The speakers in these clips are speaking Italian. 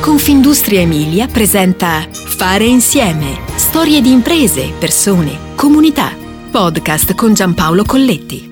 Confindustria Emilia presenta Fare insieme. Storie di imprese, persone, comunità. Podcast con Giampaolo Colletti.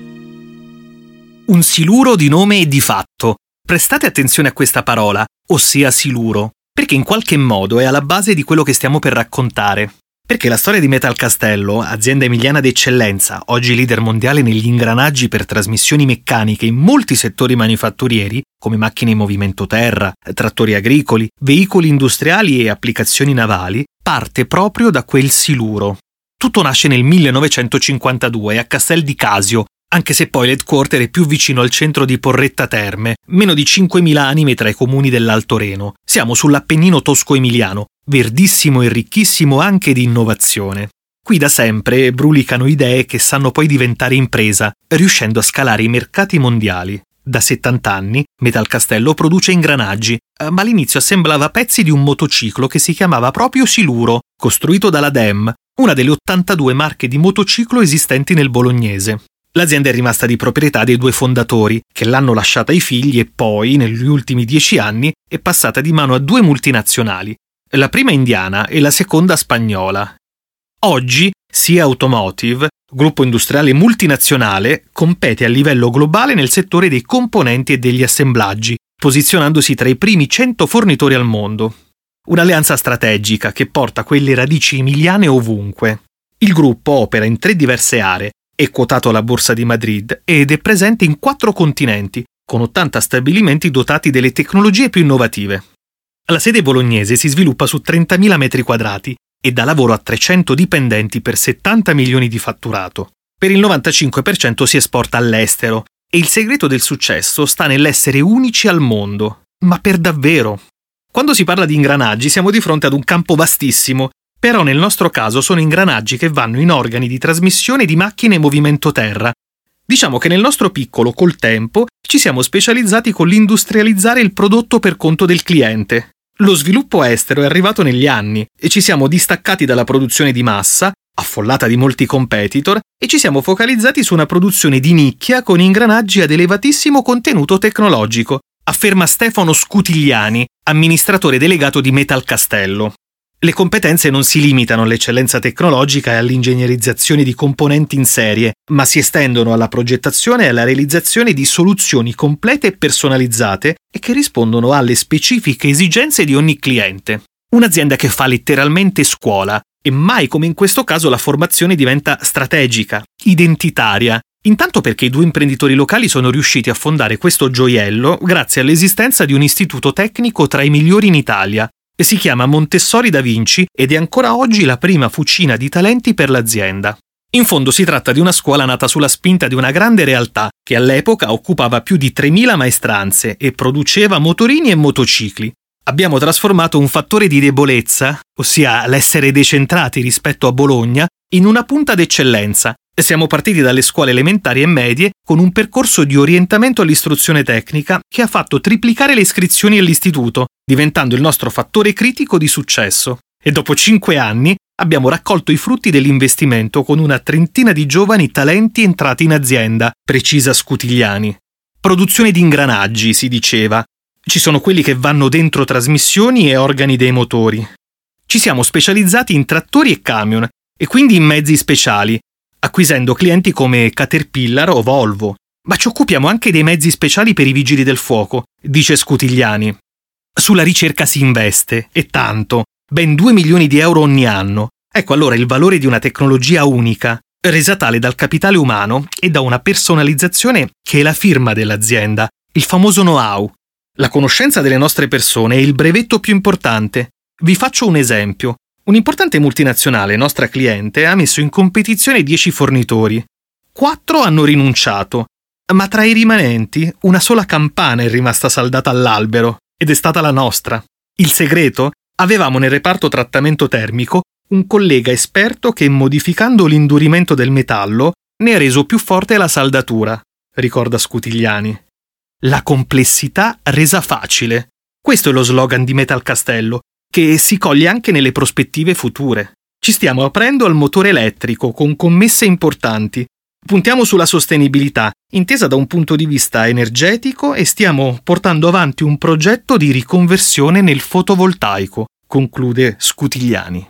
Un siluro di nome e di fatto. Prestate attenzione a questa parola, ossia siluro, perché in qualche modo è alla base di quello che stiamo per raccontare. Perché la storia di Metal Castello, azienda emiliana d'eccellenza, oggi leader mondiale negli ingranaggi per trasmissioni meccaniche in molti settori manifatturieri, come macchine in movimento terra, trattori agricoli, veicoli industriali e applicazioni navali, parte proprio da quel siluro. Tutto nasce nel 1952 a Castel di Casio, anche se poi l'headquarter è più vicino al centro di Porretta Terme, meno di 5.000 anime tra i comuni dell'Alto Reno. Siamo sull'Appennino tosco-emiliano, verdissimo e ricchissimo anche di innovazione. Qui da sempre brulicano idee che sanno poi diventare impresa, riuscendo a scalare i mercati mondiali. Da 70 anni Metal Castello produce ingranaggi, eh, ma all'inizio assemblava pezzi di un motociclo che si chiamava proprio Siluro, costruito dalla DEM, una delle 82 marche di motociclo esistenti nel bolognese. L'azienda è rimasta di proprietà dei due fondatori, che l'hanno lasciata ai figli e poi, negli ultimi dieci anni, è passata di mano a due multinazionali, la prima indiana e la seconda spagnola. Oggi SIA Automotive, gruppo industriale multinazionale, compete a livello globale nel settore dei componenti e degli assemblaggi, posizionandosi tra i primi 100 fornitori al mondo. Un'alleanza strategica che porta quelle radici emiliane ovunque. Il gruppo opera in tre diverse aree, è quotato alla Borsa di Madrid ed è presente in quattro continenti, con 80 stabilimenti dotati delle tecnologie più innovative. La sede bolognese si sviluppa su 30.000 metri quadrati e dà lavoro a 300 dipendenti per 70 milioni di fatturato. Per il 95% si esporta all'estero e il segreto del successo sta nell'essere unici al mondo. Ma per davvero? Quando si parla di ingranaggi siamo di fronte ad un campo vastissimo, però nel nostro caso sono ingranaggi che vanno in organi di trasmissione di macchine in movimento terra. Diciamo che nel nostro piccolo, col tempo, ci siamo specializzati con l'industrializzare il prodotto per conto del cliente. Lo sviluppo estero è arrivato negli anni e ci siamo distaccati dalla produzione di massa, affollata di molti competitor, e ci siamo focalizzati su una produzione di nicchia con ingranaggi ad elevatissimo contenuto tecnologico, afferma Stefano Scutigliani, amministratore delegato di Metal Castello. Le competenze non si limitano all'eccellenza tecnologica e all'ingegnerizzazione di componenti in serie, ma si estendono alla progettazione e alla realizzazione di soluzioni complete e personalizzate e che rispondono alle specifiche esigenze di ogni cliente. Un'azienda che fa letteralmente scuola e mai come in questo caso la formazione diventa strategica, identitaria, Intanto perché i due imprenditori locali sono riusciti a fondare questo gioiello grazie all'esistenza di un istituto tecnico tra i migliori in Italia, si chiama Montessori da Vinci ed è ancora oggi la prima fucina di talenti per l'azienda. In fondo si tratta di una scuola nata sulla spinta di una grande realtà che all'epoca occupava più di 3.000 maestranze e produceva motorini e motocicli. Abbiamo trasformato un fattore di debolezza, ossia l'essere decentrati rispetto a Bologna, in una punta d'eccellenza siamo partiti dalle scuole elementari e medie con un percorso di orientamento all'istruzione tecnica che ha fatto triplicare le iscrizioni all'istituto, diventando il nostro fattore critico di successo. E dopo cinque anni abbiamo raccolto i frutti dell'investimento con una trentina di giovani talenti entrati in azienda, precisa Scutigliani. Produzione di ingranaggi, si diceva. Ci sono quelli che vanno dentro trasmissioni e organi dei motori. Ci siamo specializzati in trattori e camion, e quindi in mezzi speciali, acquisendo clienti come Caterpillar o Volvo. Ma ci occupiamo anche dei mezzi speciali per i vigili del fuoco, dice Scutigliani. Sulla ricerca si investe, e tanto, ben 2 milioni di euro ogni anno. Ecco allora il valore di una tecnologia unica, resa tale dal capitale umano e da una personalizzazione che è la firma dell'azienda, il famoso know-how. La conoscenza delle nostre persone è il brevetto più importante. Vi faccio un esempio. Un'importante multinazionale, nostra cliente, ha messo in competizione 10 fornitori. Quattro hanno rinunciato, ma tra i rimanenti una sola campana è rimasta saldata all'albero, ed è stata la nostra. Il segreto? Avevamo nel reparto trattamento termico un collega esperto che, modificando l'indurimento del metallo, ne ha reso più forte la saldatura, ricorda Scutigliani. La complessità resa facile. Questo è lo slogan di Metal Castello, che si coglie anche nelle prospettive future. Ci stiamo aprendo al motore elettrico con commesse importanti, Puntiamo sulla sostenibilità, intesa da un punto di vista energetico e stiamo portando avanti un progetto di riconversione nel fotovoltaico, conclude Scutigliani.